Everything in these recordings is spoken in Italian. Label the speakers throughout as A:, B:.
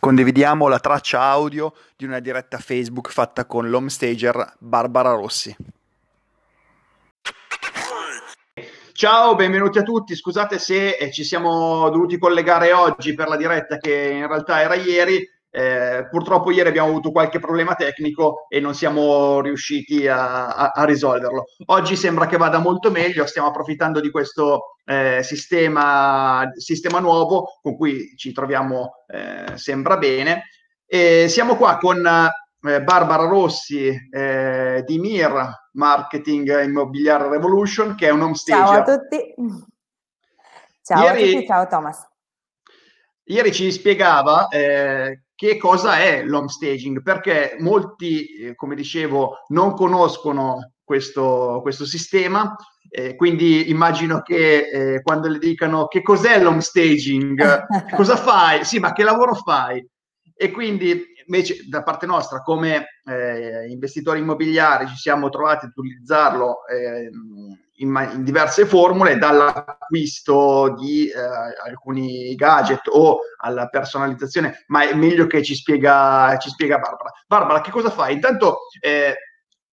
A: Condividiamo la traccia audio di una diretta Facebook fatta con l'homestager Barbara Rossi. Ciao, benvenuti a tutti. Scusate se eh, ci siamo dovuti collegare oggi per la diretta che in realtà era ieri. Eh, purtroppo ieri abbiamo avuto qualche problema tecnico e non siamo riusciti a, a, a, risolverlo. Oggi sembra che vada molto meglio, stiamo approfittando di questo eh, sistema, sistema nuovo con cui ci troviamo, eh, sembra bene. E siamo qua con eh, Barbara Rossi eh, di MIR Marketing Immobiliare Revolution, che è un home stager.
B: Ciao a tutti. Ciao ieri, a tutti, ciao Thomas.
A: Ieri ci spiegava eh, che cosa è l'home staging, perché molti, eh, come dicevo, non conoscono questo, questo sistema eh, quindi immagino che eh, quando le dicano che cos'è l'home staging, cosa fai? Sì, ma che lavoro fai? E quindi invece da parte nostra come eh, investitori immobiliari ci siamo trovati ad utilizzarlo in, in, diverse formule, dall'acquisto di eh, alcuni gadget o alla personalizzazione, ma è meglio che ci spiega, ci spiega Barbara. Barbara, che cosa fai? Intanto eh,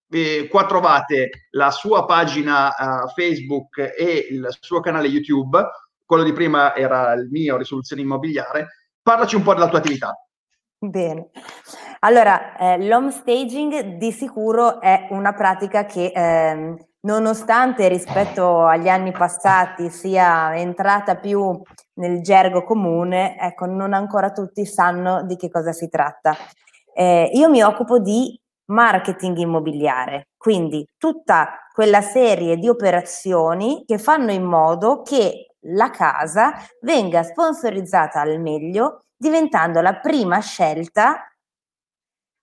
A: eh, qua trovate la sua pagina uh, Facebook e il suo canale YouTube. Quello di prima era il mio Risoluzione Immobiliare. Parlaci un po' della tua attività.
B: Bene, allora eh, l'home staging di sicuro è una pratica che eh, nonostante rispetto agli anni passati sia entrata più nel gergo comune, ecco, non ancora tutti sanno di che cosa si tratta. Eh, io mi occupo di marketing immobiliare, quindi tutta quella serie di operazioni che fanno in modo che la casa venga sponsorizzata al meglio, diventando la prima scelta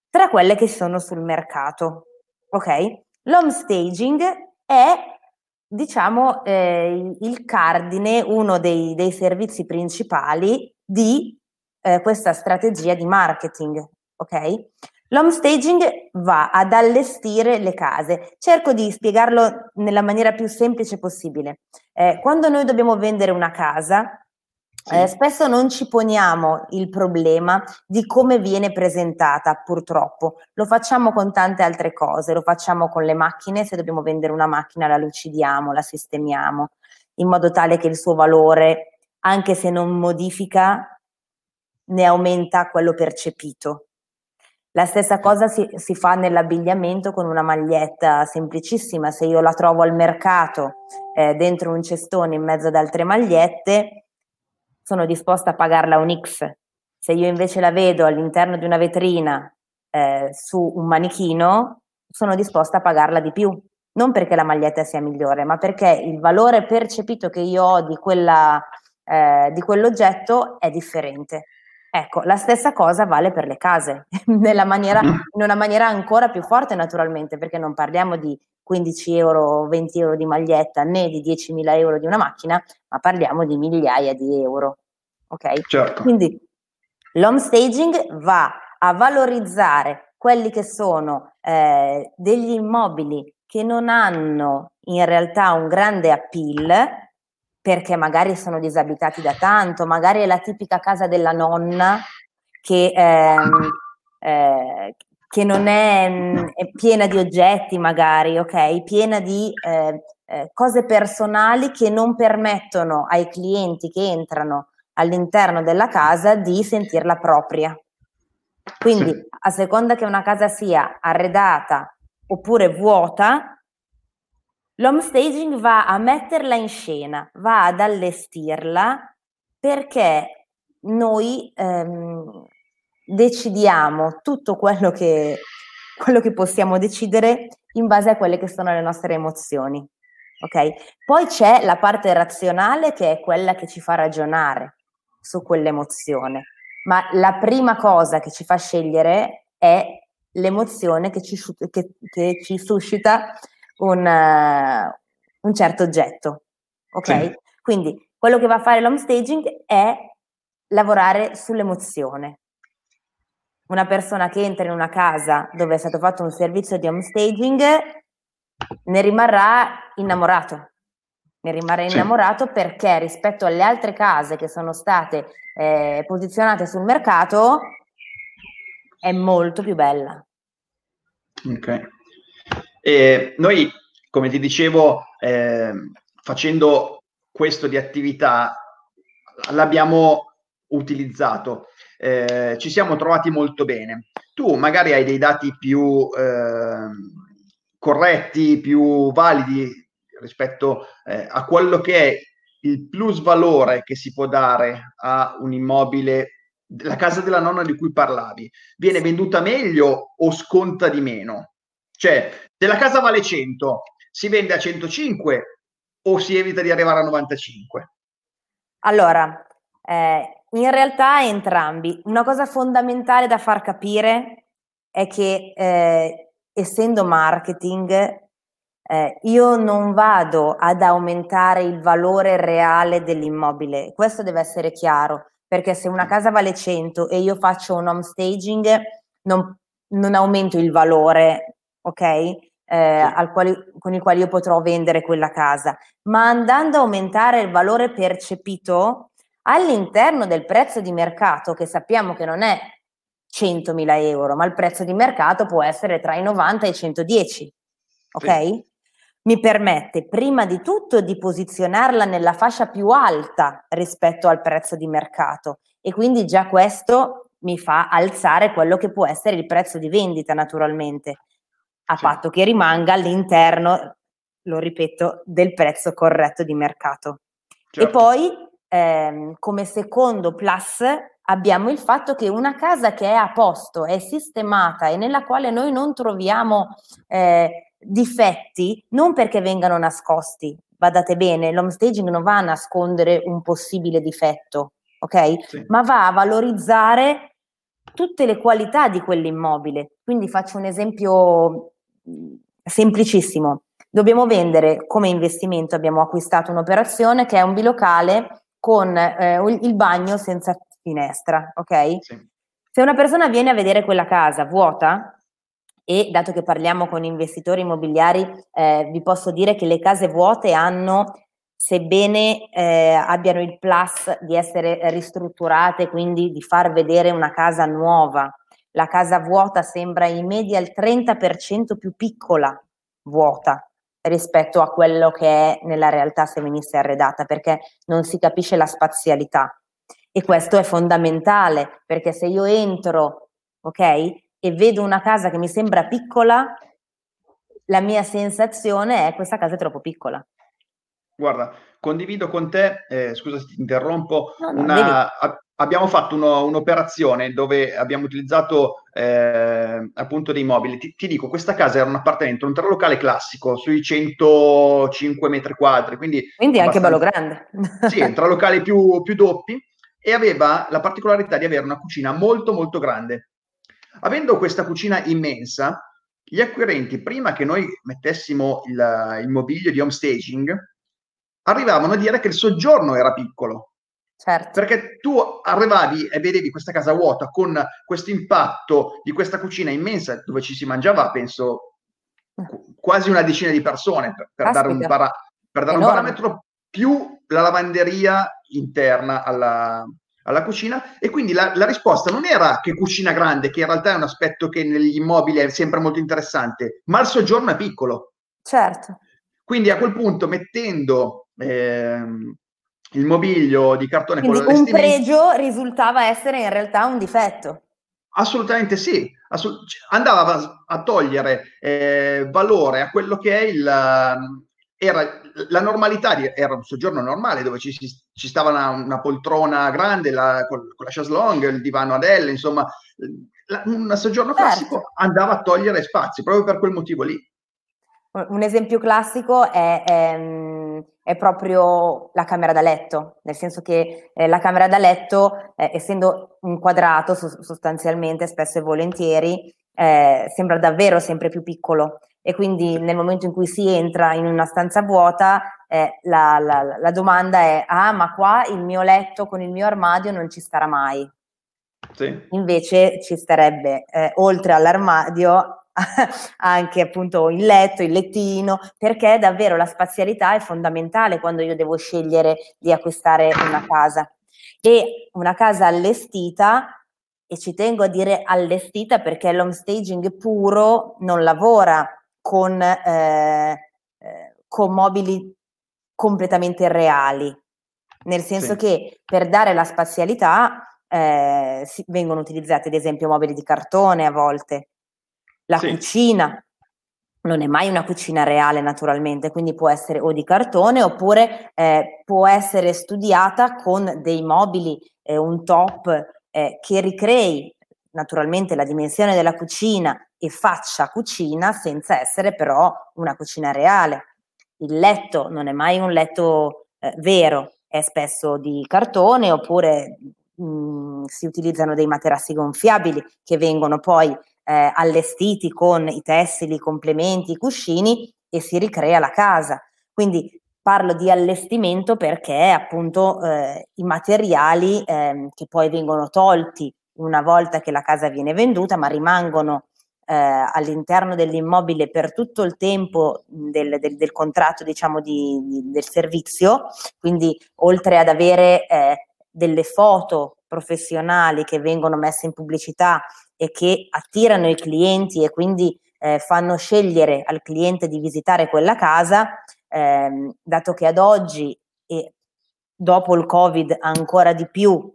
B: tra quelle che sono sul mercato. Ok? L'home staging è, diciamo, eh, il cardine, uno dei, dei servizi principali di eh, questa strategia di marketing. Ok? L'home staging va ad allestire le case. Cerco di spiegarlo nella maniera più semplice possibile. Eh, quando noi dobbiamo vendere una casa, sì. eh, spesso non ci poniamo il problema di come viene presentata, purtroppo. Lo facciamo con tante altre cose, lo facciamo con le macchine, se dobbiamo vendere una macchina la lucidiamo, la sistemiamo, in modo tale che il suo valore, anche se non modifica, ne aumenta quello percepito. La stessa cosa si, si, fa nell'abbigliamento con una maglietta semplicissima. Se io la trovo al mercato eh, dentro un cestone in mezzo ad altre magliette, sono disposta a pagarla un X. Se io invece la vedo all'interno di una vetrina eh, su un manichino, sono disposta a pagarla di più. Non perché la maglietta sia migliore, ma perché il valore percepito che io ho di, quella, eh, di quell'oggetto è differente. Ecco, la stessa cosa vale per le case, maniera, in una maniera ancora più forte naturalmente, perché non parliamo di 15 euro, 20 euro di maglietta né di 10.000 euro di una macchina, ma parliamo di migliaia di euro. Ok? Certo. Quindi l'home staging va a valorizzare quelli che sono eh, degli immobili che non hanno in realtà un grande appeal, perché magari sono disabitati da tanto, magari è la tipica casa della nonna che, ehm, eh, che non è, mm, è, piena di oggetti, magari, ok? Piena di eh, eh, cose personali che non permettono ai clienti che entrano all'interno della casa di sentirla propria. Quindi, sì. a seconda che una casa sia arredata oppure vuota, L'home staging va a metterla in scena, va ad allestirla perché noi ehm, decidiamo tutto quello che, quello che possiamo decidere in base a quelle che sono le nostre emozioni. Okay? Poi c'è la parte razionale che è quella che ci fa ragionare su quell'emozione, ma la prima cosa che ci fa scegliere è l'emozione che ci, che, che ci suscita un, uh, un certo oggetto. Ok? Sì. Quindi quello che va a fare l'home staging è lavorare sull'emozione. Una persona che entra in una casa dove è stato fatto un servizio di home staging ne rimarrà innamorato. Ne rimarrà innamorato sì. perché rispetto alle altre case che sono state eh, posizionate sul mercato è molto più bella.
A: Ok. E noi, come ti dicevo, eh, facendo questo di attività, l'abbiamo utilizzato, eh, ci siamo trovati molto bene. Tu magari hai dei dati più eh, corretti, più validi rispetto eh, a quello che è il plus valore che si può dare a un immobile, la casa della nonna di cui parlavi, viene venduta meglio o sconta di meno? Cioè, se la casa vale 100, si vende a 105 o si evita di arrivare a 95?
B: Allora, eh, in realtà entrambi. Una cosa fondamentale da far capire è che eh, essendo marketing, eh, io non vado ad aumentare il valore reale dell'immobile. Questo deve essere chiaro, perché se una casa vale 100 e io faccio un home staging, non, non aumento il valore, ok? Eh, sì. quali, con il quale io potrò vendere quella casa, ma andando a aumentare il valore percepito all'interno del prezzo di mercato, che sappiamo che non è 100.000 euro, ma il prezzo di mercato può essere tra i 90 e i 110, ok? Sì. Mi permette prima di tutto di posizionarla nella fascia più alta rispetto al prezzo di mercato e quindi già questo mi fa alzare quello che può essere il prezzo di vendita naturalmente, a sì. patto che rimanga all'interno, lo ripeto, del prezzo corretto di mercato. Certo. E poi ehm, come secondo plus abbiamo il fatto che una casa che è a posto, è sistemata e nella quale noi non troviamo eh, difetti, non perché vengano nascosti, badate bene, l'home staging non va a nascondere un possibile difetto, ok? Sì. Ma va a valorizzare tutte le qualità di quell'immobile. Quindi faccio un esempio semplicissimo. Dobbiamo vendere come investimento, abbiamo acquistato un'operazione che è un bilocale con eh, il bagno senza finestra, ok? Sì. Se una persona viene a vedere quella casa vuota, e dato che parliamo con investitori immobiliari, eh, vi posso dire che le case vuote hanno, sebbene eh, abbiano il plus di essere ristrutturate, quindi di far vedere una casa nuova, la casa vuota sembra in media il 30% più piccola vuota rispetto a quello che è nella realtà se venisse arredata, perché non si capisce la spazialità. E questo è fondamentale, perché se io entro, ok, e vedo una casa che mi sembra piccola, la mia sensazione è questa casa è troppo piccola.
A: Guarda, condivido con te, eh, scusa se ti interrompo, no, no, una, abbiamo fatto uno, un'operazione dove abbiamo utilizzato eh, appunto dei mobili. Ti, ti, dico, questa casa era un appartamento, un locale classico sui 105 metri quadri, quindi,
B: quindi anche bello grande.
A: sì, un locali più, più doppi e aveva la particolarità di avere una cucina molto molto grande. Avendo questa cucina immensa, gli acquirenti, prima che noi mettessimo il, il mobilio di home staging, arrivavano a dire che il soggiorno era piccolo Certo. Perché tu arrivavi e vedevi questa casa vuota con questo impatto di questa cucina immensa dove ci si mangiava, penso, quasi una decina di persone per, per dare, un, para, per dare un, parametro più la lavanderia interna alla, alla cucina e quindi la, la, risposta non era che cucina grande, che in realtà è un aspetto che negli immobili è sempre molto interessante, ma il soggiorno è piccolo.
B: Certo.
A: Quindi a quel punto mettendo ehm, il mobilio di cartone
B: Quindi
A: con
B: un pregio risultava essere in realtà un difetto.
A: Assolutamente sì, Assolut- andava a, togliere eh, valore a quello che è il, era la normalità, di, era un soggiorno normale dove ci, ci stava una, una, poltrona grande la, con, con, la chaise il divano ad L, insomma, la, un soggiorno certo. classico andava a togliere spazi proprio per quel motivo lì.
B: Un esempio classico è, è, è, proprio la camera da letto, nel senso che eh, la camera da letto, eh, essendo un quadrato sostanzialmente, spesso e volentieri, eh, sembra davvero sempre più piccolo e quindi nel momento in cui si entra in una stanza vuota eh, la, la, la domanda è ah ma qua il mio letto con il mio armadio non ci starà mai. Sì. Invece ci starebbe eh, oltre all'armadio anche appunto il letto, il lettino, perché davvero la spazialità è fondamentale quando io devo scegliere di acquistare una casa. E una casa allestita e ci tengo a dire allestita perché l'home staging puro non lavora con, eh, eh, con mobili completamente reali, nel senso sì. che per dare la spazialità eh, si, vengono utilizzati ad esempio mobili di cartone a volte, la sì. cucina non è mai una cucina reale naturalmente, quindi può essere o di cartone oppure eh, può essere studiata con dei mobili, eh, un top eh, che ricrei naturalmente la dimensione della cucina e faccia cucina senza essere però una cucina reale. Il letto non è mai un letto eh, vero, è spesso di cartone oppure mh, mm, si utilizzano dei materassi gonfiabili che vengono poi eh, allestiti con i tessili, i complementi, i cuscini e si ricrea la casa. Quindi parlo di allestimento perché appunto eh, i materiali eh, che poi vengono tolti una volta che la casa viene venduta, ma rimangono eh, all'interno dell'immobile per tutto il tempo del, del, del contratto, diciamo, di, di, del servizio. Quindi, oltre ad avere eh, delle foto professionali che vengono messe in pubblicità e che attirano i clienti e quindi eh, fanno scegliere al cliente di visitare quella casa, ehm, dato che ad oggi e dopo il Covid ancora di più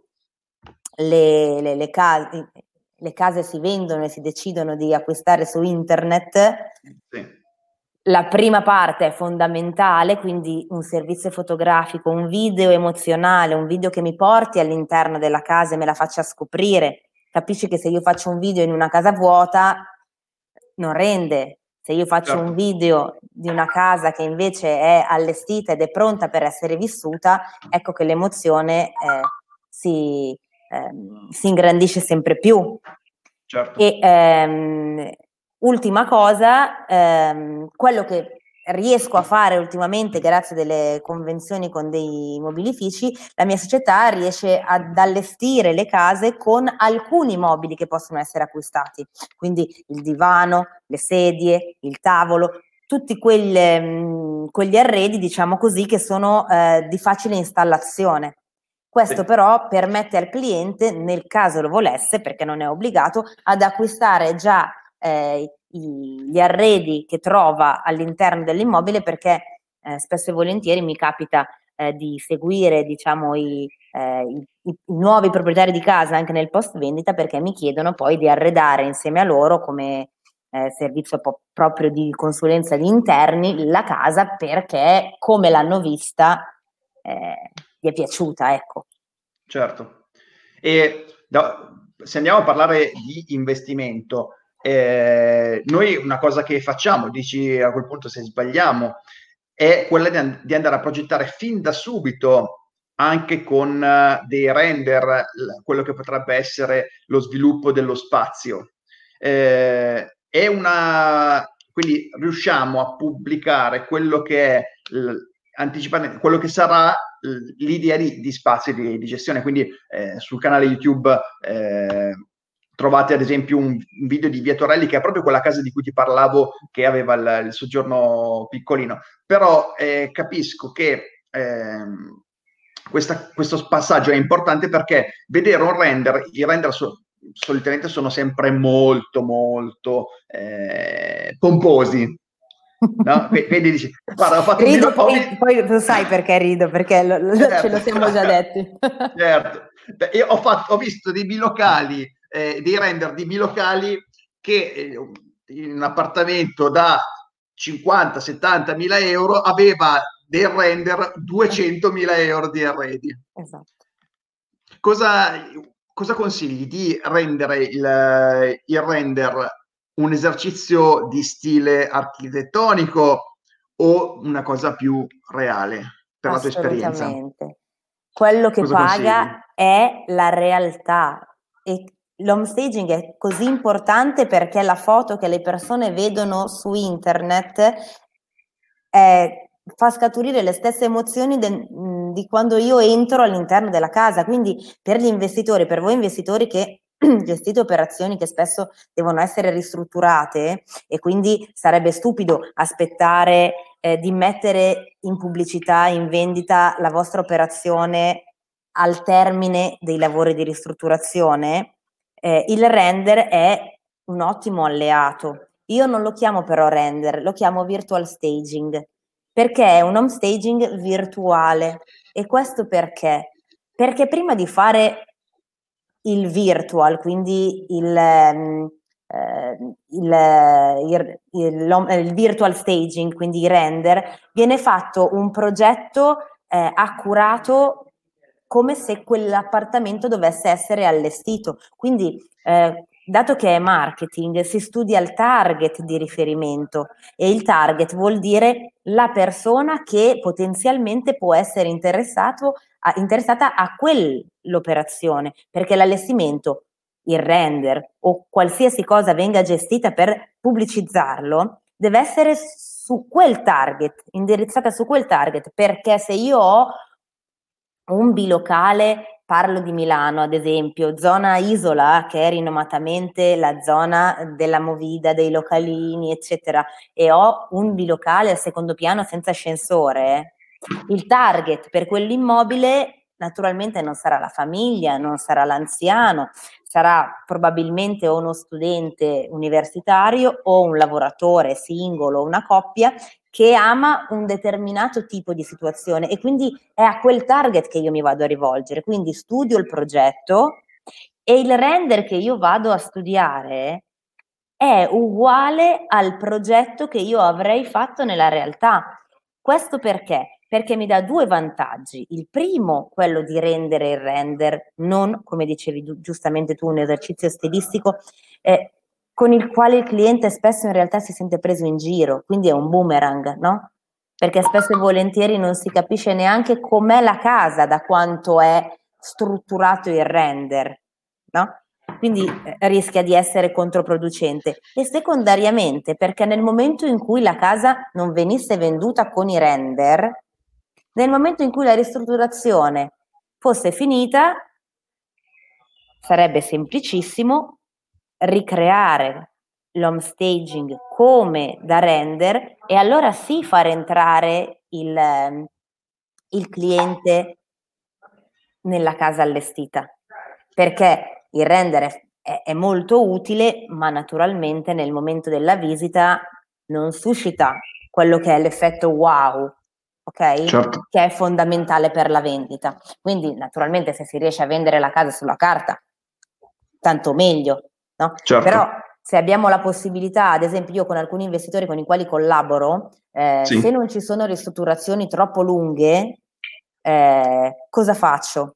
B: le, le, le, case, le case si vendono e si decidono di acquistare su internet. Sì. La prima parte è fondamentale, quindi un servizio fotografico, un video emozionale, un video che mi porti all'interno della casa e me la faccia scoprire, capisci che se io faccio un video in una casa vuota non rende. Se io faccio certo. un video di una casa che invece è allestita ed è pronta per essere vissuta, ecco che l'emozione eh, si, eh, si, ingrandisce sempre più. Certo. E ehm, ultima cosa, ehm, quello che riesco a fare ultimamente, grazie delle convenzioni con dei mobilifici, la mia società riesce ad allestire le case con alcuni mobili che possono essere acquistati, quindi il divano, le sedie, il tavolo, tutti quegli, mh, quegli arredi, diciamo così, che sono eh, di facile installazione. Questo però permette al cliente, nel caso lo volesse, perché non è obbligato, ad acquistare già eh, gli arredi che trova all'interno dell'immobile perché eh, spesso e volentieri mi capita eh, di seguire diciamo, i, eh, i, i, nuovi proprietari di casa anche nel post vendita perché mi chiedono poi di arredare insieme a loro come eh, servizio po- proprio di consulenza di interni la casa perché come l'hanno vista eh, gli è piaciuta ecco
A: certo e da, se andiamo a parlare di investimento eh, noi una cosa che facciamo, dici a quel punto se sbagliamo, è quella di, di andare a progettare fin da subito anche con uh, dei render quello che potrebbe essere lo sviluppo dello spazio. Eh, è una, quindi riusciamo a pubblicare quello che è anticipare quello che sarà l'idea di, di spazio di, di, gestione. Quindi eh, sul canale YouTube eh, trovate ad esempio un, un, video di Via Torelli che è proprio quella casa di cui ti parlavo che aveva il, il soggiorno piccolino, però eh, capisco che eh, questa, questo passaggio è importante perché vedere un render, i render so, solitamente sono sempre molto molto eh, pomposi, No? Quindi dici, guarda, ho fatto
B: rido, un poi, poi lo sai perché rido, perché lo, lo, certo. ce lo siamo già detti.
A: certo. Beh, io ho, fatto, ho visto dei bilocali eh, dei render di bilocali che eh, in un appartamento da 50-70 mila euro aveva del render 200 mila euro di arredi. Esatto. Cosa, cosa consigli di rendere il, il render un esercizio di stile architettonico o una cosa più reale per la tua esperienza?
B: Quello che cosa paga consigli? è la realtà e l'home staging è così importante perché la foto che le persone vedono su internet è, fa scaturire le stesse emozioni de, di quando io entro all'interno della casa. Quindi per gli investitori, per voi investitori che gestite operazioni che spesso devono essere ristrutturate e quindi sarebbe stupido aspettare eh, di mettere in pubblicità, in vendita la vostra operazione al termine dei lavori di ristrutturazione eh, il render è un ottimo alleato. Io non lo chiamo però render, lo chiamo virtual staging, perché è un home staging virtuale. E questo perché? Perché prima di fare il virtual, quindi il, eh, il, il, il, il, virtual staging, quindi i render, viene fatto un progetto eh, accurato come se quell'appartamento dovesse essere allestito. Quindi, eh, dato che è marketing, si studia il target di riferimento e il target vuol dire la persona che potenzialmente può essere interessato interessata a quell'operazione, perché l'allestimento, il render o qualsiasi cosa venga gestita per pubblicizzarlo, deve essere su quel target, indirizzata su quel target, perché se io ho un bilocale, parlo di Milano ad esempio, zona Isola, che è rinomatamente la zona della movida, dei localini, eccetera, e ho un bilocale al secondo piano senza ascensore, il target per quell'immobile naturalmente non sarà la famiglia, non sarà l'anziano, sarà probabilmente o uno studente universitario o un lavoratore singolo, una coppia che ama un determinato tipo di situazione e quindi è a quel target che io mi vado a rivolgere. Quindi studio il progetto e il render che io vado a studiare è uguale al progetto che io avrei fatto nella realtà. Questo perché? Perché mi dà due vantaggi. Il primo, quello di rendere il render, non, come dicevi giustamente tu, un esercizio stilistico, eh, con il quale il cliente spesso in realtà si sente preso in giro, quindi è un boomerang, no? Perché spesso e volentieri non si capisce neanche com'è la casa da quanto è strutturato il render, no? Quindi eh, rischia di essere controproducente. E secondariamente perché nel momento in cui la casa non venisse venduta con i render, nel momento in cui la ristrutturazione fosse finita, sarebbe semplicissimo ricreare l'home staging come da render e allora sì far entrare il, il cliente nella casa allestita. Perché il render è, è, molto utile ma naturalmente nel momento della visita non suscita quello che è l'effetto wow ok? Certo. Che è fondamentale per la vendita. Quindi, naturalmente, se si riesce a vendere la casa sulla carta, tanto meglio no? Certo. Però se abbiamo la possibilità, ad esempio io con alcuni investitori con i quali collaboro, eh, sì. se non ci sono ristrutturazioni troppo lunghe, eh, cosa faccio?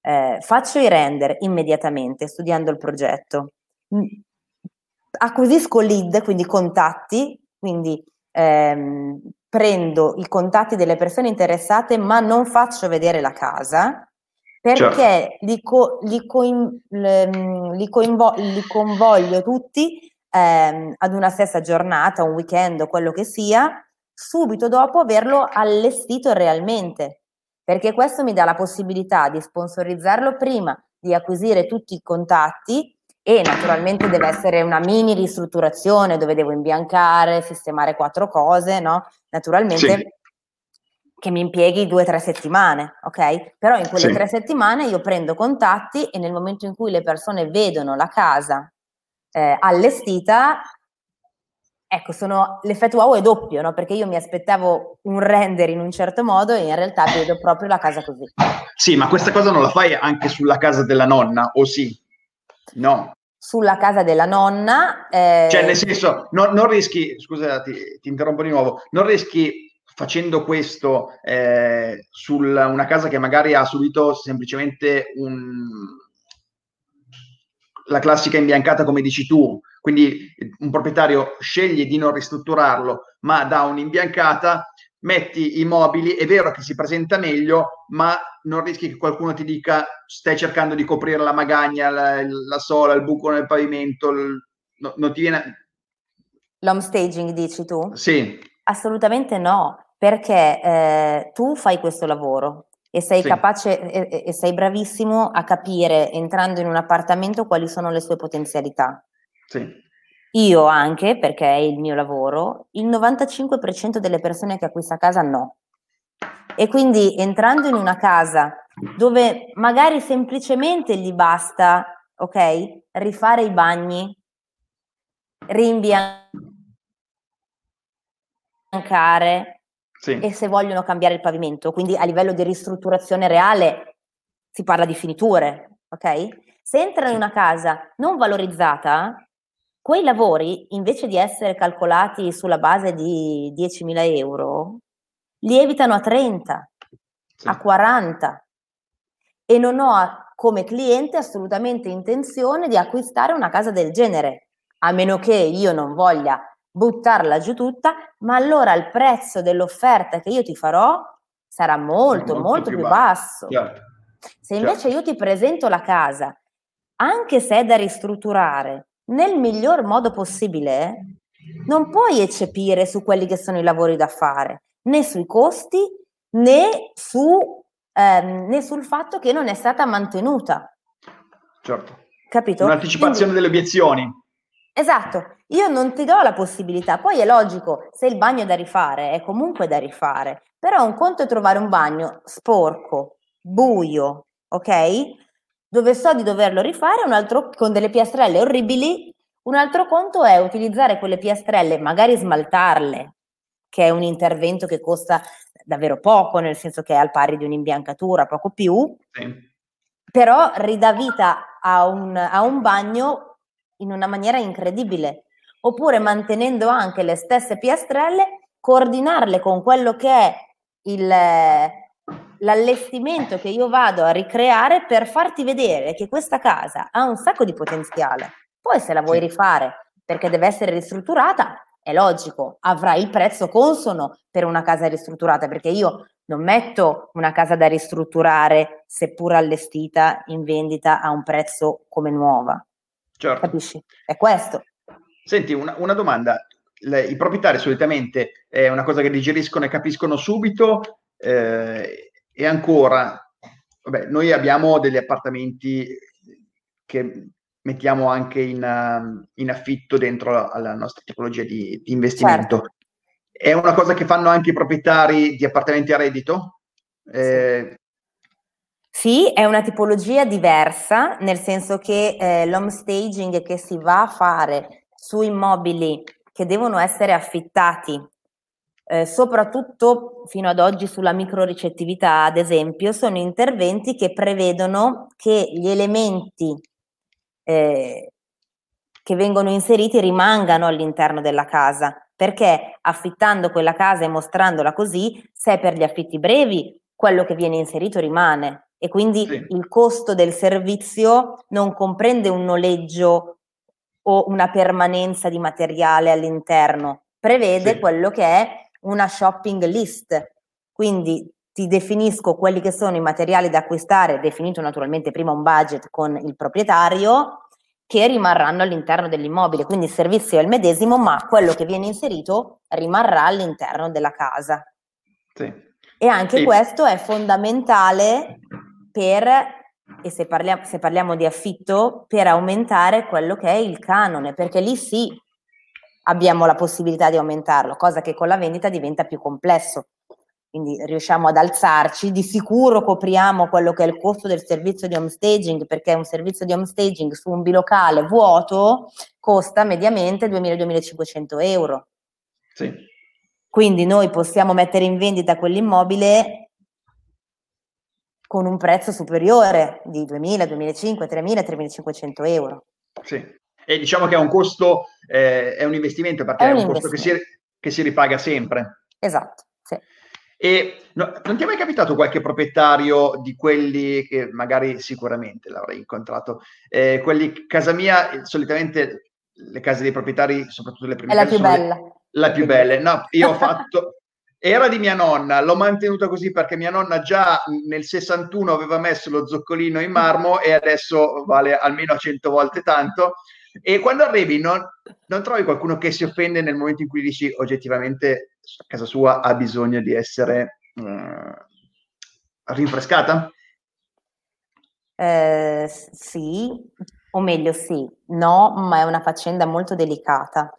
B: Eh, faccio i render immediatamente studiando il progetto, mm, acquisisco lead, quindi contatti, quindi ehm, prendo i contatti delle persone interessate ma non faccio vedere la casa perché certo. li, co- li, coin- li, coinvo- li, convoglio tutti ehm, ad una stessa giornata, un weekend o quello che sia, subito dopo averlo allestito realmente, perché questo mi dà la possibilità di sponsorizzarlo prima, di acquisire tutti i contatti e naturalmente deve essere una mini ristrutturazione dove devo imbiancare, sistemare quattro cose, no? Naturalmente sì che mi impieghi due o tre settimane, ok? Però in quelle sì. tre settimane io prendo contatti e nel momento in cui le persone vedono la casa eh, allestita, ecco, sono, l'effetto wow è doppio, no? Perché io mi aspettavo un render in un certo modo e in realtà vedo proprio la casa così.
A: Sì, ma questa cosa non la fai anche sulla casa della nonna, o sì? No
B: sulla casa della nonna.
A: Eh... Cioè, nel senso, no, non rischi, scusa, ti, ti, interrompo di nuovo, non rischi facendo questo eh, su una casa che magari ha subito semplicemente un, la classica imbiancata come dici tu, quindi un proprietario sceglie di non ristrutturarlo, ma dà un'imbiancata, metti i mobili, è vero che si presenta meglio, ma non rischi che qualcuno ti dica stai cercando di coprire la magagna, la, la sola, il buco nel pavimento, il, no, non ti viene...
B: L'home staging dici tu?
A: Sì.
B: Assolutamente no perché eh, tu fai questo lavoro e sei sì. capace e, e, sei bravissimo a capire entrando in un appartamento quali sono le sue potenzialità.
A: Sì.
B: Io anche, perché è il mio lavoro, il 95% delle persone che acquista casa no. E quindi entrando in una casa dove magari semplicemente gli basta ok? Rifare i bagni, rimbiancare sì. e se vogliono cambiare il pavimento, quindi a livello di ristrutturazione reale si parla di finiture, ok? Se entrano in una casa non valorizzata, quei lavori, invece di essere calcolati sulla base di 10.000 euro, lievitano a 30, sì. a 40 e non ho come cliente assolutamente intenzione di acquistare una casa del genere, a meno che io non voglia buttarla giù tutta, ma allora il prezzo dell'offerta che io ti farò sarà molto, molto, molto più, più basso. basso. Certo. Se invece certo. io ti presento la casa, anche se è da ristrutturare, nel miglior modo possibile, non puoi eccepire su quelli che sono i lavori da fare, né sui costi né, su, ehm, né sul fatto che non è stata mantenuta.
A: Certo.
B: Capito?
A: Un'anticipazione Quindi, delle obiezioni.
B: Esatto, io non ti do la possibilità, poi è logico, se il bagno è da rifare, è comunque da rifare, però un conto è trovare un bagno sporco, buio, ok? dove so di doverlo rifare, un altro con delle piastrelle orribili, un altro conto è utilizzare quelle piastrelle, magari smaltarle, che è un intervento che costa davvero poco, nel senso che è al pari di un'imbiancatura, poco più, sì. però ridà vita a un, a un bagno in una maniera incredibile. Oppure mantenendo anche le stesse piastrelle, coordinarle con quello che è il, l'allestimento che io vado a ricreare per farti vedere che questa casa ha un sacco di potenziale. Poi se la vuoi rifare perché deve essere ristrutturata, è logico, avrai il prezzo consono per una casa ristrutturata, perché io non metto una casa da ristrutturare, seppur allestita, in vendita a un prezzo come nuova. Certo. Capisci? È questo.
A: Senti, una, una domanda. Le, I proprietari solitamente è una cosa che digeriscono e capiscono subito eh, e ancora, vabbè, noi abbiamo degli appartamenti che mettiamo anche in, uh, in affitto dentro alla nostra tipologia di, di investimento. Certo. È una cosa che fanno anche i proprietari di appartamenti a reddito?
B: Eh, sì, è una tipologia diversa, nel senso che eh, l'home staging che si va a fare su immobili che devono essere affittati eh, soprattutto fino ad oggi sulla microricettività, ad esempio, sono interventi che prevedono che gli elementi eh, che vengono inseriti rimangano all'interno della casa, perché affittando quella casa e mostrandola così, se per gli affitti brevi quello che viene inserito rimane e quindi sì. il costo del servizio non comprende un noleggio o una permanenza di materiale all'interno, prevede sì. quello che è una shopping list, quindi ti definisco quelli che sono i materiali da acquistare, definito naturalmente prima un budget con il proprietario, che rimarranno all'interno dell'immobile, quindi il servizio è il medesimo, ma quello che viene inserito rimarrà all'interno della casa. Sì. E anche sì. questo è fondamentale per, e se parliamo, se parliamo di affitto, per aumentare quello che è il canone, perché lì sì, abbiamo la possibilità di aumentarlo, cosa che con la vendita diventa più complesso. Quindi riusciamo ad alzarci, di sicuro copriamo quello che è il costo del servizio di home staging, perché un servizio di home staging su un bilocale vuoto costa mediamente 2.000-2.500 euro. Sì. Quindi noi possiamo mettere in vendita quell'immobile con un prezzo superiore di 2.000, 2.500, 3.000, 3.500 euro.
A: Sì. E diciamo che è un costo, eh, è un investimento perché è un, è un costo che si, che si, ripaga sempre.
B: Esatto.
A: E no, non ti è mai capitato qualche proprietario di quelli che magari sicuramente l'avrei incontrato, eh, quelli casa mia, solitamente le case dei proprietari, soprattutto le prime
B: è la più bella.
A: Le, la più bella. No, io ho fatto era di mia nonna, l'ho mantenuta così perché mia nonna già nel 61 aveva messo lo zoccolino in marmo e adesso vale almeno 100 volte tanto e quando arrivi non, non, trovi qualcuno che si offende nel momento in cui dici oggettivamente casa sua ha bisogno di essere uh, rinfrescata?
B: Eh, sì, o meglio sì, no, ma è una faccenda molto delicata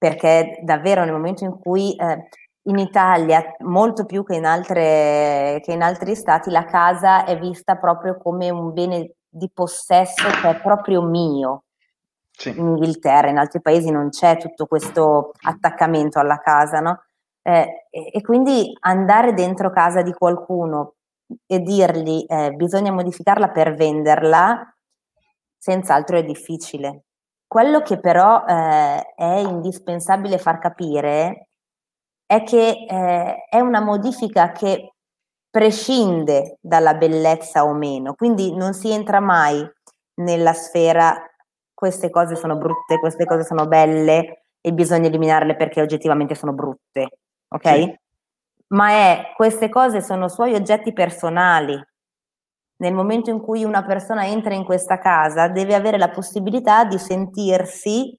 B: perché davvero nel momento in cui eh, in Italia, molto più che in, altre, che in altri stati, la casa è vista proprio come un bene di possesso che è proprio mio. In Inghilterra, in altri paesi non c'è tutto questo attaccamento alla casa, no? Eh, e, quindi andare dentro casa di qualcuno e dirgli eh, bisogna modificarla per venderla, senz'altro è difficile. Quello che però eh, è indispensabile far capire è che eh, è una modifica che prescinde dalla bellezza o meno, quindi non si entra mai nella sfera queste cose sono brutte, queste cose sono belle e bisogna eliminarle perché oggettivamente sono brutte, ok? Sì. Ma è queste cose sono suoi oggetti personali. Nel momento in cui una persona entra in questa casa, deve avere la possibilità di sentirsi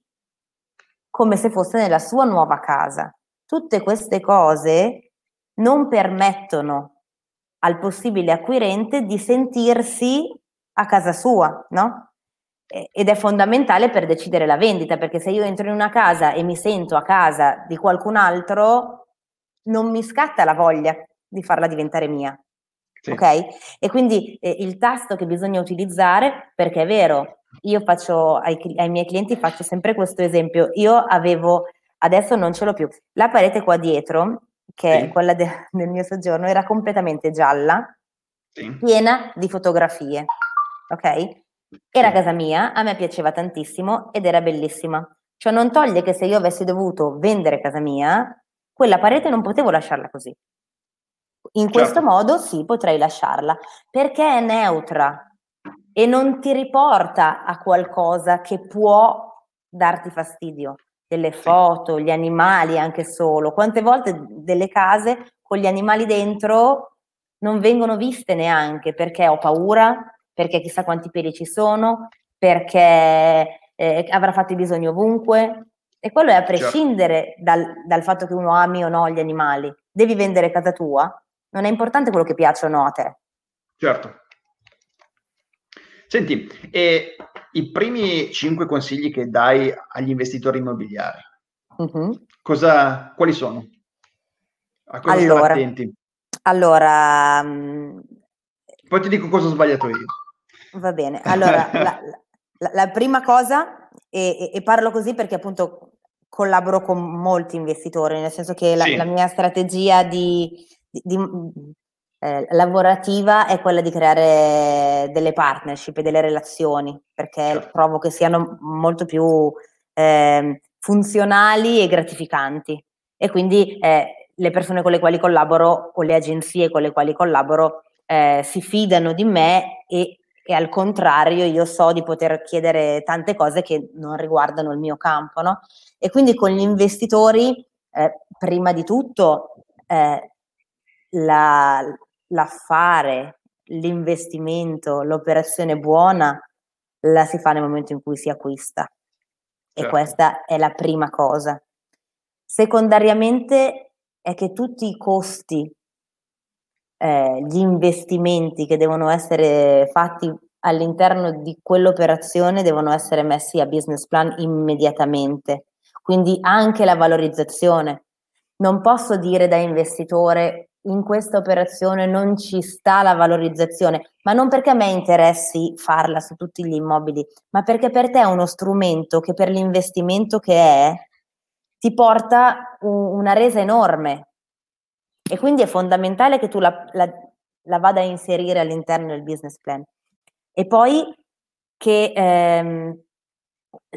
B: come se fosse nella sua nuova casa. Tutte queste cose non permettono al possibile acquirente di sentirsi a casa sua, no? Ed è fondamentale per decidere la vendita, perché se io entro in una casa e mi sento a casa di qualcun altro, non mi scatta la voglia di farla diventare mia. Sì. Ok? E quindi eh, il tasto che bisogna utilizzare, perché è vero, io faccio ai, ai miei clienti faccio sempre questo esempio. Io avevo, adesso non ce l'ho più, la parete qua dietro che sì. è quella de- del mio soggiorno, era completamente gialla, sì. piena di fotografie. Ok? Era casa mia, a me piaceva tantissimo ed era bellissima. Cioè non toglie che se io avessi dovuto vendere casa mia, quella parete non potevo lasciarla così. In certo. questo modo sì, potrei lasciarla, perché è neutra e non ti riporta a qualcosa che può darti fastidio delle foto, gli animali anche solo. Quante volte delle case con gli animali dentro non vengono viste neanche perché ho paura, perché chissà quanti peli ci sono, perché eh, avrà fatto i bisogni ovunque. E quello è a certo. prescindere certo. dal, dal, fatto che uno ami o no gli animali. Devi vendere casa tua, non è importante quello che piace o no a te.
A: Certo. Senti, e i primi cinque consigli che dai agli investitori immobiliari, uh-huh. cosa, quali sono?
B: A cosa allora, attenti? Allora, mm,
A: poi ti dico cosa ho sbagliato io.
B: Va bene, allora la, la, la, prima cosa, e, e, parlo così perché appunto collaboro con molti investitori, nel senso che la, sì. la mia strategia di, di, di eh, lavorativa è quella di creare delle partnership e delle relazioni, perché certo. trovo che siano molto più eh, funzionali e gratificanti. E quindi eh, le persone con le quali collaboro o le agenzie con le quali collaboro eh, si fidano di me e, e, al contrario io so di poter chiedere tante cose che non riguardano il mio campo. No? E quindi con gli investitori, eh, prima di tutto, eh, la, l'affare, l'investimento, l'operazione buona la si fa nel momento in cui si acquista. Certo. E questa è la prima cosa. Secondariamente è che tutti i costi, eh, gli investimenti che devono essere fatti all'interno di quell'operazione devono essere messi a business plan immediatamente. Quindi anche la valorizzazione. Non posso dire da investitore in questa operazione non ci sta la valorizzazione, ma non perché a me interessi farla su tutti gli immobili, ma perché per te è uno strumento che per l'investimento che è ti porta un, una resa enorme e quindi è fondamentale che tu la, la, la, vada a inserire all'interno del business plan. E poi che ehm,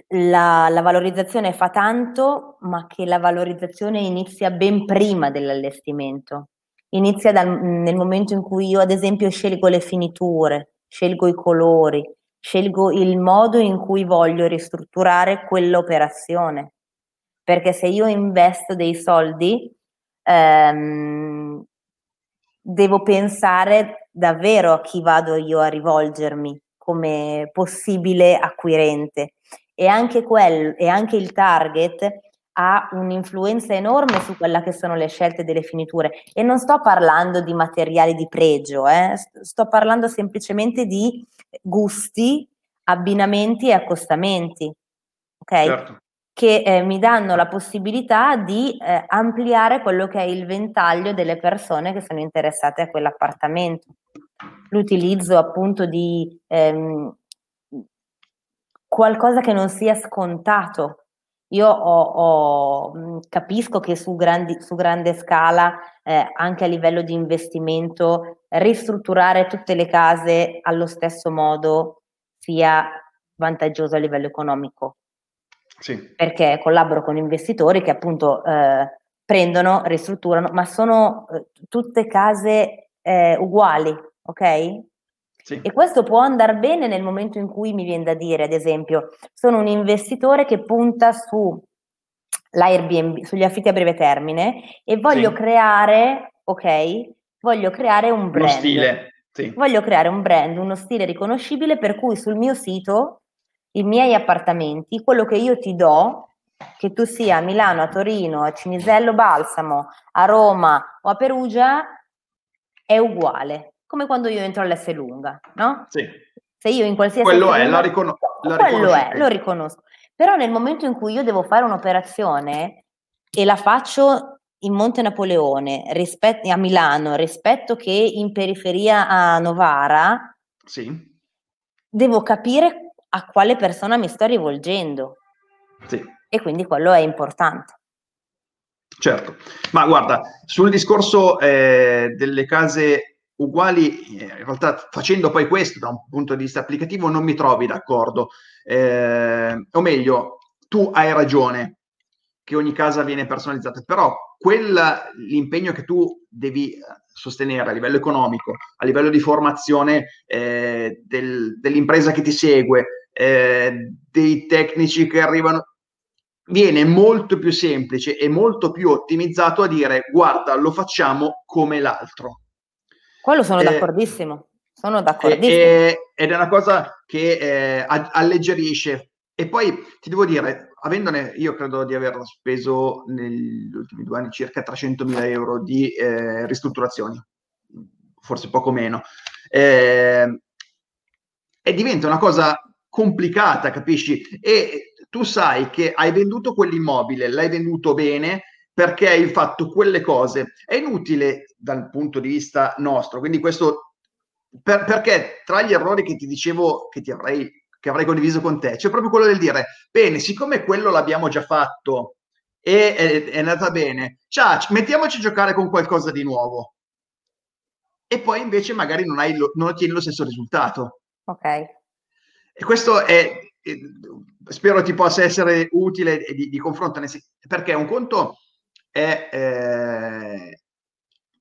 B: la, la, valorizzazione fa tanto, ma che la valorizzazione inizia ben prima dell'allestimento inizia dal, nel momento in cui io ad esempio scelgo le finiture, scelgo i colori, scelgo il modo in cui voglio ristrutturare quell'operazione. Perché se io investo dei soldi, ehm, devo pensare davvero a chi vado io a rivolgermi come possibile acquirente. E anche, quel, e anche il target ha un'influenza enorme su quella che sono le scelte delle finiture e non sto parlando di materiali di pregio, eh? sto parlando semplicemente di gusti, abbinamenti e accostamenti, ok? Certo. Che eh, mi danno la possibilità di eh, ampliare quello che è il ventaglio delle persone che sono interessate a quell'appartamento. l'utilizzo appunto di ehm, qualcosa che non sia scontato. Io ho, ho, capisco che su, grandi, su grande scala, eh, anche a livello di investimento, ristrutturare tutte le case allo stesso modo sia vantaggioso a livello economico. Sì. Perché collaboro con investitori che appunto eh, prendono, ristrutturano, ma sono eh, tutte case eh, uguali, ok? Sì. E questo può andare bene nel momento in cui mi viene da dire, ad esempio, sono un investitore che punta su l'Airbnb, sugli affitti a breve termine e voglio sì. creare, ok? Voglio creare un brand. Uno stile. Sì. Voglio creare un brand, uno stile riconoscibile per cui sul mio sito i miei appartamenti, quello che io ti do, che tu sia a Milano, a Torino, a Cinisello Balsamo, a Roma o a Perugia, è uguale, come quando io entro all'S lunga, no? Sì. Se io in qualsiasi
A: quello è, la, riconos-
B: la quello è, lo riconosco. Però nel momento in cui io devo fare un'operazione e la faccio in Monte Napoleone rispetto a Milano rispetto che in periferia a Novara, sì. devo capire a quale persona mi sto rivolgendo. Sì. E quindi quello è importante.
A: Certo, ma guarda, sul discorso eh, delle case uguali, eh, in realtà facendo poi questo da un punto di vista applicativo non mi trovi d'accordo, eh, o meglio, tu hai ragione che ogni casa viene personalizzata, però quella, l'impegno che tu devi sostenere a livello economico, a livello di formazione eh, del, dell'impresa che ti segue, eh, dei tecnici che arrivano, viene molto più semplice e molto più ottimizzato a dire guarda, lo facciamo come l'altro.
B: Quello sono eh, d'accordissimo, sono d'accordissimo.
A: Eh, ed è una cosa che eh, alleggerisce. E poi ti devo dire, avendone, io credo di aver speso negli ultimi due anni circa 300.000 euro di eh, ristrutturazioni, forse poco meno, eh, e diventa una cosa complicata, capisci? E tu sai che hai venduto quell'immobile, l'hai venduto bene perché hai fatto quelle cose. È inutile dal punto di vista nostro, quindi questo per, perché tra gli errori che ti dicevo che ti avrei che avrei condiviso con te, c'è proprio quello del dire, bene, siccome quello l'abbiamo già fatto e è, è andata bene, ciao, mettiamoci a giocare con qualcosa di nuovo. E poi invece magari non, hai non ottieni lo stesso risultato.
B: Ok.
A: E questo è, spero ti possa essere utile di, di confronto, perché un conto è... Eh,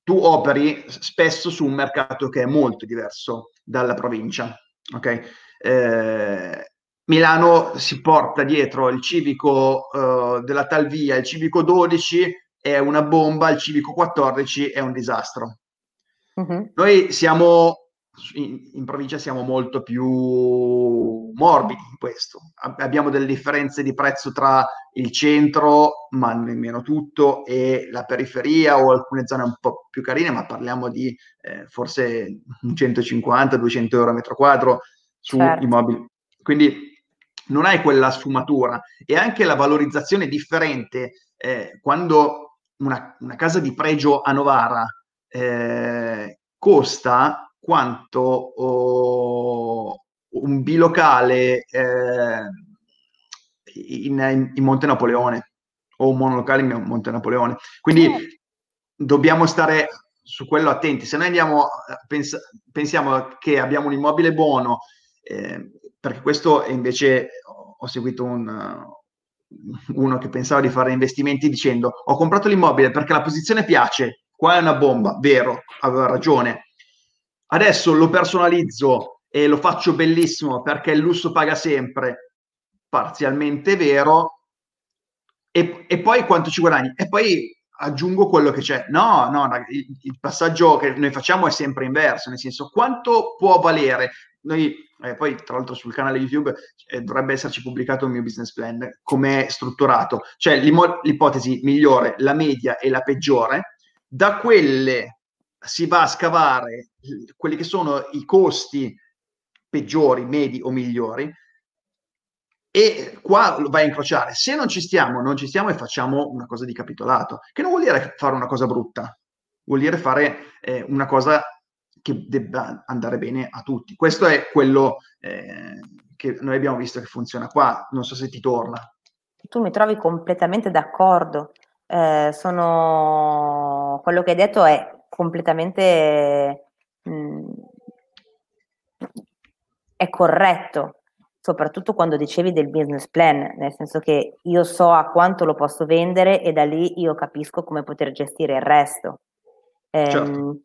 A: tu operi spesso su un mercato che è molto diverso dalla provincia, ok? eh, Milano si porta dietro il civico eh, della tal via, il civico 12 è una bomba, il civico 14 è un disastro. Uh-huh. Noi siamo in, in, provincia siamo molto più morbidi in questo. abbiamo delle differenze di prezzo tra il centro, ma nemmeno tutto, e la periferia o alcune zone un po' più carine, ma parliamo di eh, forse 150-200 euro a metro quadro su certo. immobili. Quindi non hai quella sfumatura e anche la valorizzazione differente eh, quando una, una, casa di pregio a Novara eh, costa quanto oh, un bilocale eh, in, in, Monte Napoleone o un monolocale in Monte Napoleone. Quindi dobbiamo stare su quello attenti. Se noi andiamo, pens- pensiamo che abbiamo un immobile buono eh, perché questo invece ho seguito un, uno che pensava di fare investimenti dicendo ho comprato l'immobile perché la posizione piace, qua è una bomba, vero, aveva ragione. Adesso lo personalizzo e lo faccio bellissimo perché il lusso paga sempre, parzialmente vero, e, e poi quanto ci guadagni? E poi aggiungo quello che c'è. No, no, il, il, passaggio che noi facciamo è sempre inverso, nel senso quanto può valere. Noi eh, poi tra l'altro sul canale YouTube eh, dovrebbe esserci pubblicato il mio business plan, come è strutturato, cioè l'ipotesi migliore, la media e la peggiore, da quelle si va a scavare quelli che sono i costi peggiori, medi o migliori, e qua vai a incrociare. Se non ci stiamo, non ci stiamo e facciamo una cosa di capitolato, che non vuol dire fare una cosa brutta, vuol dire fare eh, una cosa che debba andare bene a tutti. Questo è quello eh, che noi abbiamo visto che funziona qua, non so se ti torna.
B: Tu mi trovi completamente d'accordo, eh, sono... quello che hai detto è completamente... Mh, mm, è corretto, soprattutto quando dicevi del business plan, nel senso che io so a quanto lo posso vendere e da lì io capisco come poter gestire il resto. Eh, certo.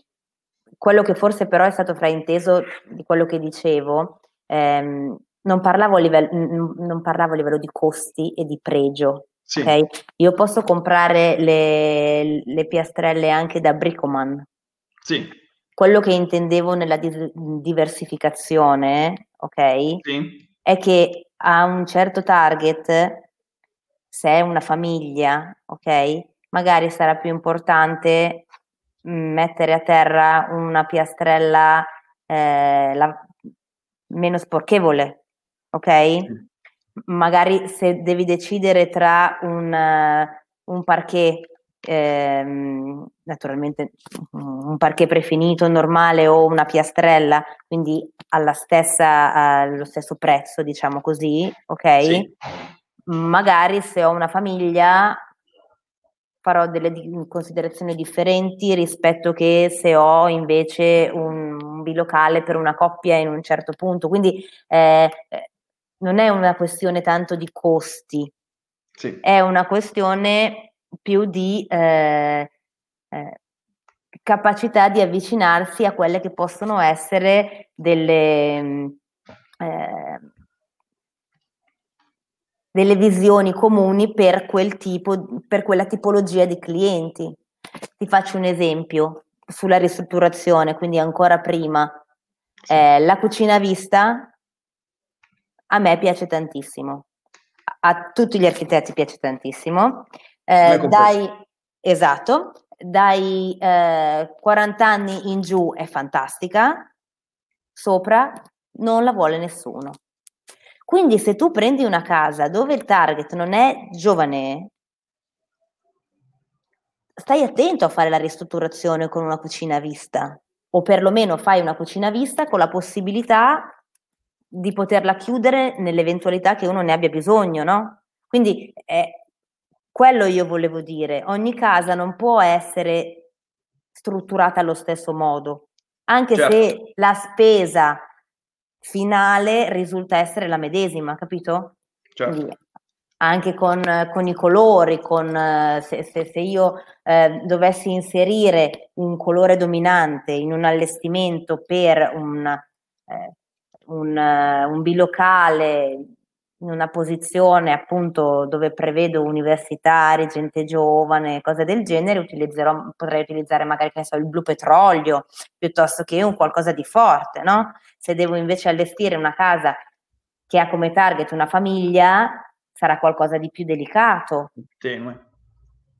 B: Quello che forse però è stato frainteso di quello che dicevo, ehm, non, parlavo livello, non parlavo a livello di costi e di pregio, sì. Okay? Io posso comprare le, le, piastrelle anche da Bricoman.
A: Sì.
B: Quello che intendevo nella di- diversificazione, ok? Sì. È che a un certo target, se è una famiglia, ok? Magari sarà più importante mm, mettere a terra una piastrella eh, la, meno sporchevole, ok? Sì magari se devi decidere tra un, uh, un parquet, ehm, naturalmente un parquet prefinito normale o una piastrella, quindi alla stessa, allo stesso prezzo, diciamo così, ok? Sì. Magari se ho una famiglia farò delle considerazioni differenti rispetto che se ho invece un, un bilocale per una coppia in un certo punto. Quindi eh, non è una questione tanto di costi, sì. è una questione più di eh, eh, capacità di avvicinarsi a quelle che possono essere delle, eh, delle visioni comuni per, quel tipo, per quella tipologia di clienti. Ti faccio un esempio sulla ristrutturazione, quindi ancora prima. Eh, la cucina vista a me piace tantissimo, a tutti gli architetti piace tantissimo. Eh, dai, esatto, dai eh, 40 anni in giù è fantastica, sopra non la vuole nessuno. Quindi se tu prendi una casa dove il target non è giovane, stai attento a fare la ristrutturazione con una cucina a vista. O perlomeno fai una cucina a vista con la possibilità di poterla chiudere nell'eventualità che uno ne abbia bisogno, no? Quindi eh, quello io volevo dire, ogni casa non può essere strutturata allo stesso modo, anche certo. se la spesa finale risulta essere la medesima, capito? Certo. Quindi, anche con, con, i colori, con, se, se, se io eh, dovessi inserire un colore dominante in un allestimento per un, eh, un, eh, un bilocale in una posizione appunto dove prevedo universitari, gente giovane, cose del genere, utilizzerò, potrei utilizzare magari so, il blu petrolio piuttosto che un qualcosa di forte, no? Se devo invece allestire una casa che ha come target una famiglia, sarà qualcosa di più delicato.
A: Tenue.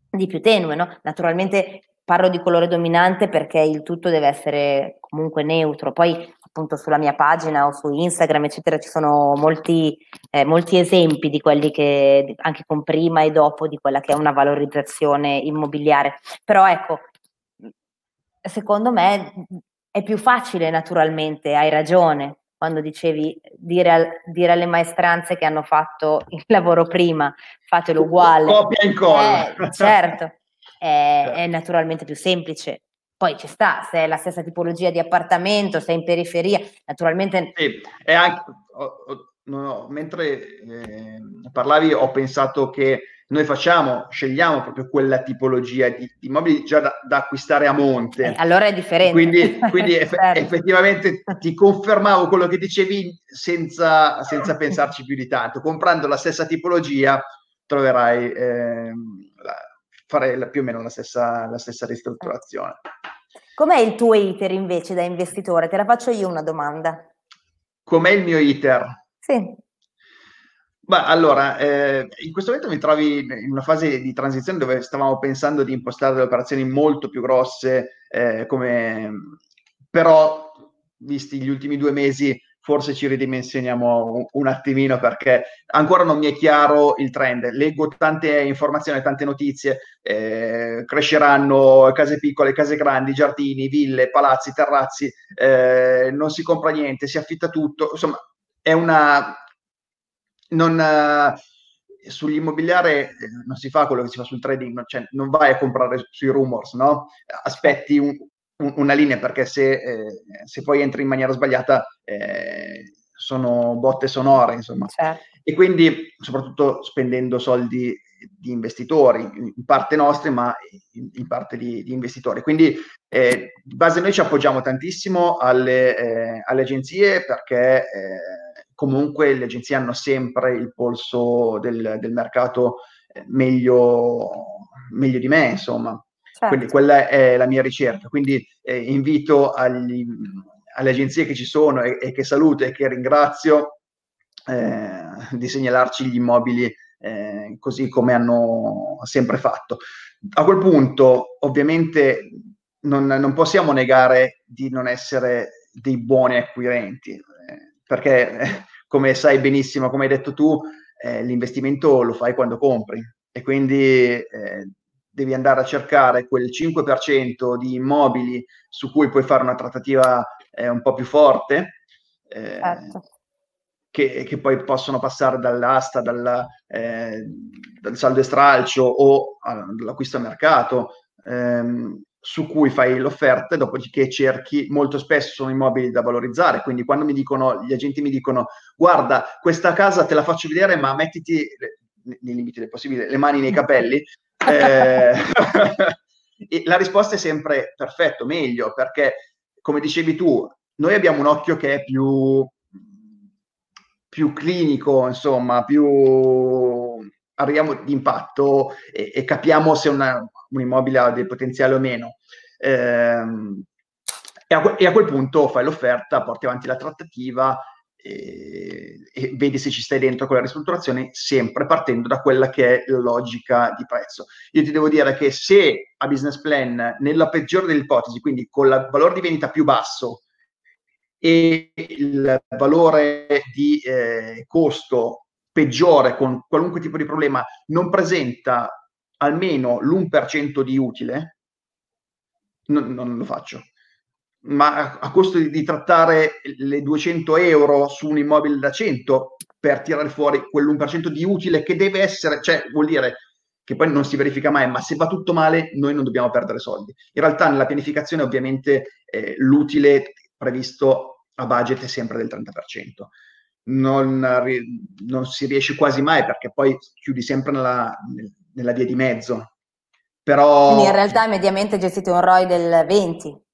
B: Di più tenue, no? Naturalmente parlo di colore dominante perché il tutto deve essere comunque neutro. Poi appunto sulla mia pagina o su Instagram, eccetera, ci sono molti, eh, molti esempi di quelli che anche con prima e dopo di quella che è una valorizzazione immobiliare. Però ecco, secondo me è più facile naturalmente, hai ragione, quando dicevi dire, al, dire, alle maestranze che hanno fatto il lavoro prima, fatelo uguale.
A: Copia e incolla.
B: Eh, certo, è, certo. è naturalmente più semplice poi ci sta, se è la stessa tipologia di appartamento, se è in periferia, naturalmente...
A: Sì, è anche, no, no, mentre eh, parlavi ho pensato che noi facciamo, scegliamo proprio quella tipologia di, di immobili già da, da, acquistare a monte.
B: Eh, allora è differente.
A: Quindi, quindi eff- certo. effettivamente ti confermavo quello che dicevi senza, senza pensarci più di tanto. Comprando la stessa tipologia troverai... Eh, la, fare più o meno la stessa, la stessa ristrutturazione.
B: Com'è il tuo iter invece da investitore? Te la faccio io una domanda.
A: Com'è il mio iter?
B: Sì.
A: Beh, allora, eh, in questo momento mi trovi in una fase di transizione dove stavamo pensando di impostare delle operazioni molto più grosse, eh, come... però, visti gli ultimi due mesi, forse ci ridimensioniamo un, attimino perché ancora non mi è chiaro il trend. Leggo tante informazioni, tante notizie, eh, cresceranno case piccole, case grandi, giardini, ville, palazzi, terrazzi, eh, non si compra niente, si affitta tutto, insomma è una... Non, uh, sull'immobiliare eh, non si fa quello che si fa sul trading, cioè non vai a comprare sui rumors, no? Aspetti un, una linea perché se, eh, se, poi entri in maniera sbagliata eh, sono botte sonore, insomma. Certo. E quindi soprattutto spendendo soldi di investitori, in parte nostri, ma in, in parte di, di, investitori. Quindi eh, di base noi ci appoggiamo tantissimo alle, eh, alle agenzie perché eh, comunque le agenzie hanno sempre il polso del, del mercato eh, meglio, meglio di me, insomma. Certo. Quindi quella è la mia ricerca. Quindi eh, invito agli, alle agenzie che ci sono e, e, che saluto e che ringrazio eh, di segnalarci gli immobili eh, così come hanno sempre fatto. A quel punto, ovviamente, non, non, possiamo negare di non essere dei buoni acquirenti, eh, perché come sai benissimo, come hai detto tu, eh, l'investimento lo fai quando compri e quindi eh, devi andare a cercare quel 5% di immobili su cui puoi fare una trattativa eh, un po' più forte, eh, certo. che, che, poi possono passare dall'asta, dalla, eh, dal saldo e stralcio o all'acquisto a mercato, ehm, su cui fai l'offerta, dopodiché cerchi, molto spesso sono immobili da valorizzare, quindi quando mi dicono, gli agenti mi dicono guarda, questa casa te la faccio vedere, ma mettiti, nei limiti del possibile, le mani nei capelli, eh, la risposta è sempre perfetto, meglio, perché come dicevi tu, noi abbiamo un occhio che è più, più clinico, insomma, più arriviamo d'impatto e, e capiamo se una, un immobile ha del potenziale o meno. Eh, e, a, e, a, quel punto fai l'offerta, porti avanti la trattativa e, e, vedi se ci stai dentro con la ristrutturazione, sempre partendo da quella che è la logica di prezzo. Io ti devo dire che se a business plan, nella peggiore delle ipotesi, quindi con il valore di vendita più basso e il valore di eh, costo peggiore con qualunque tipo di problema, non presenta almeno l'1% di utile, non, non lo faccio ma a costo di, di, trattare le 200 euro su un immobile da 100 per tirare fuori quell'1% di utile che deve essere, cioè vuol dire che poi non si verifica mai, ma se va tutto male noi non dobbiamo perdere soldi. In realtà nella pianificazione ovviamente eh, l'utile previsto a budget è sempre del 30%. Non, non, si riesce quasi mai perché poi chiudi sempre nella, nella via di mezzo. Però...
B: Quindi in realtà mediamente gestite un ROI del 20%.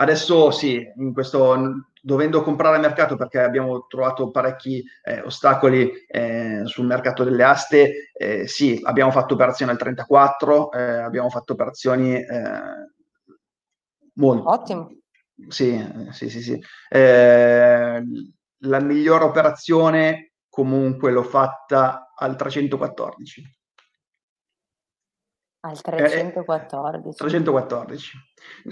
A: Adesso sì, in questo, dovendo comprare al mercato perché abbiamo trovato parecchi eh, ostacoli eh, sul mercato delle aste, eh, sì, abbiamo fatto operazioni al 34, eh, abbiamo fatto operazioni eh, molto...
B: Ottimo.
A: Sì, sì, sì, sì. Eh, la migliore operazione comunque l'ho fatta al 314.
B: Al 314. Eh,
A: 314.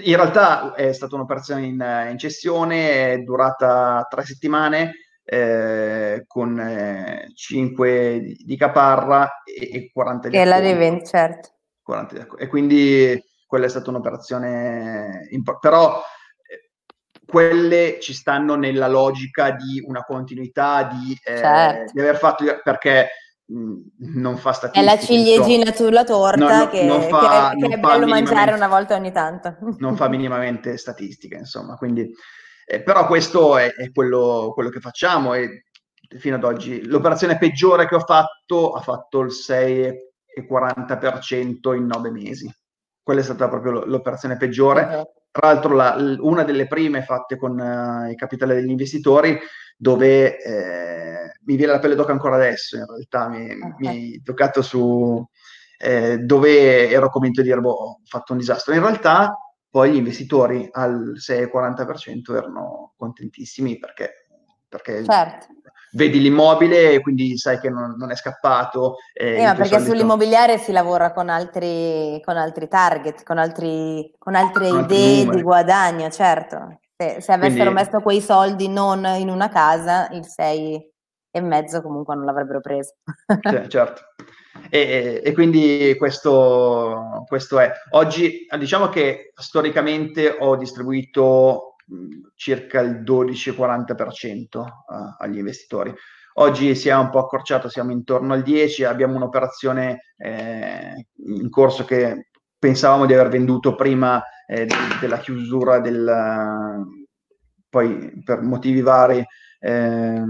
A: In realtà è stata un'operazione in, in cessione, è durata tre settimane eh, con eh, 5 di, caparra e, e 40 di
B: E la Reven, certo.
A: 40 di e quindi quella è stata un'operazione importante. Però eh, quelle ci stanno nella logica di una continuità, di, eh, certo. di aver fatto perché non fa statistica.
B: È la ciliegina sulla torta non, che, non fa, che, è, che è bello mangiare una volta ogni tanto.
A: Non fa minimamente statistica, insomma. Quindi, eh, però questo è, è quello, quello, che facciamo e fino ad oggi l'operazione peggiore che ho fatto ha fatto il 6,40% in nove mesi. Quella è stata proprio l'operazione peggiore. Uh-huh. Tra l'altro la, una delle prime fatte con uh, i capitali degli investitori dove eh, mi viene la pelle d'oca ancora adesso, in realtà mi, okay. mi toccato su eh, dove ero convinto di dire, boh, ho fatto un disastro. In realtà poi gli investitori al 6-40% erano contentissimi perché, perché certo. vedi l'immobile e quindi sai che non, non è scappato.
B: Eh, ma perché solito... sull'immobiliare si lavora con altri, con altri target, con, altri, con altre con idee di guadagno, certo. Se, se avessero Quindi, messo quei soldi non in una casa, il 6 e mezzo comunque non l'avrebbero preso.
A: Cioè, certo. E, e, quindi questo, questo, è. Oggi diciamo che storicamente ho distribuito circa il 12-40% agli investitori. Oggi si è un po' accorciato, siamo intorno al 10, abbiamo un'operazione eh, in corso che pensavamo di aver venduto prima eh, della chiusura del poi per motivi vari eh,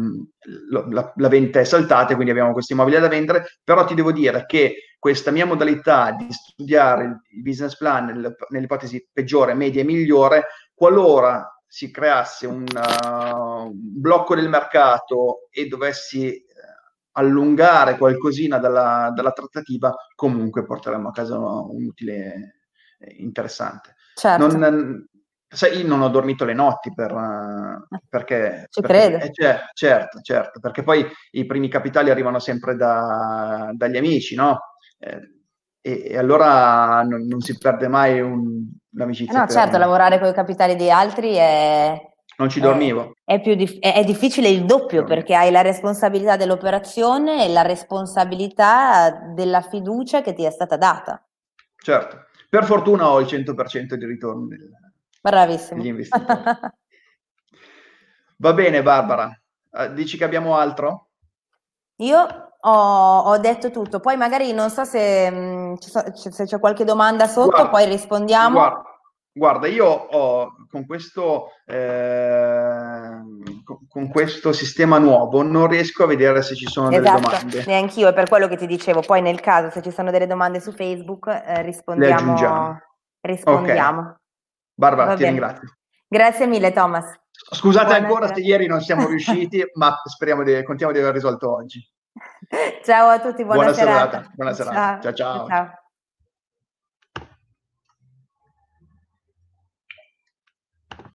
A: la, la, venta è saltata, quindi abbiamo questi immobili da vendere, però ti devo dire che questa mia modalità di studiare il business plan nell'ipotesi peggiore, media e migliore, qualora si creasse un, uh, blocco del mercato e dovessi uh, allungare qualcosina dalla, dalla, trattativa, comunque porteremo a casa un utile eh, interessante. Certo. Non, sai, io non ho dormito le notti per, uh, perché...
B: Ci credo.
A: Eh, certo, certo, perché poi i primi capitali arrivano sempre da, dagli amici, no? Eh, e, e allora non, non, si perde mai un, l'amicizia.
B: Eh no, certo, lavorare con i capitali di altri è...
A: Non ci dormivo.
B: È, è, dif- è difficile il doppio perché hai la responsabilità dell'operazione e la responsabilità della fiducia che ti è stata data.
A: Certo, per fortuna ho il 100% di ritorno del,
B: Bravissimo.
A: degli investitori. Va bene Barbara, uh, dici che abbiamo altro?
B: Io ho, ho, detto tutto, poi magari non so se, mh, mm, se c'è qualche domanda sotto, guarda, poi rispondiamo.
A: Guarda, guarda, io ho con questo, eh, con questo sistema nuovo non riesco a vedere se ci sono esatto, delle domande.
B: Neanch'io, è per quello che ti dicevo. Poi nel caso se ci sono delle domande su Facebook eh, rispondiamo. rispondiamo.
A: Okay. Barbara, ti ringrazio.
B: Grazie mille Thomas.
A: Scusate Buona ancora se ieri non siamo riusciti, ma speriamo di, contiamo di aver risolto oggi.
B: Ciao a tutti, buona, buona
A: serata. serata. Buona serata. ciao. ciao. ciao. ciao.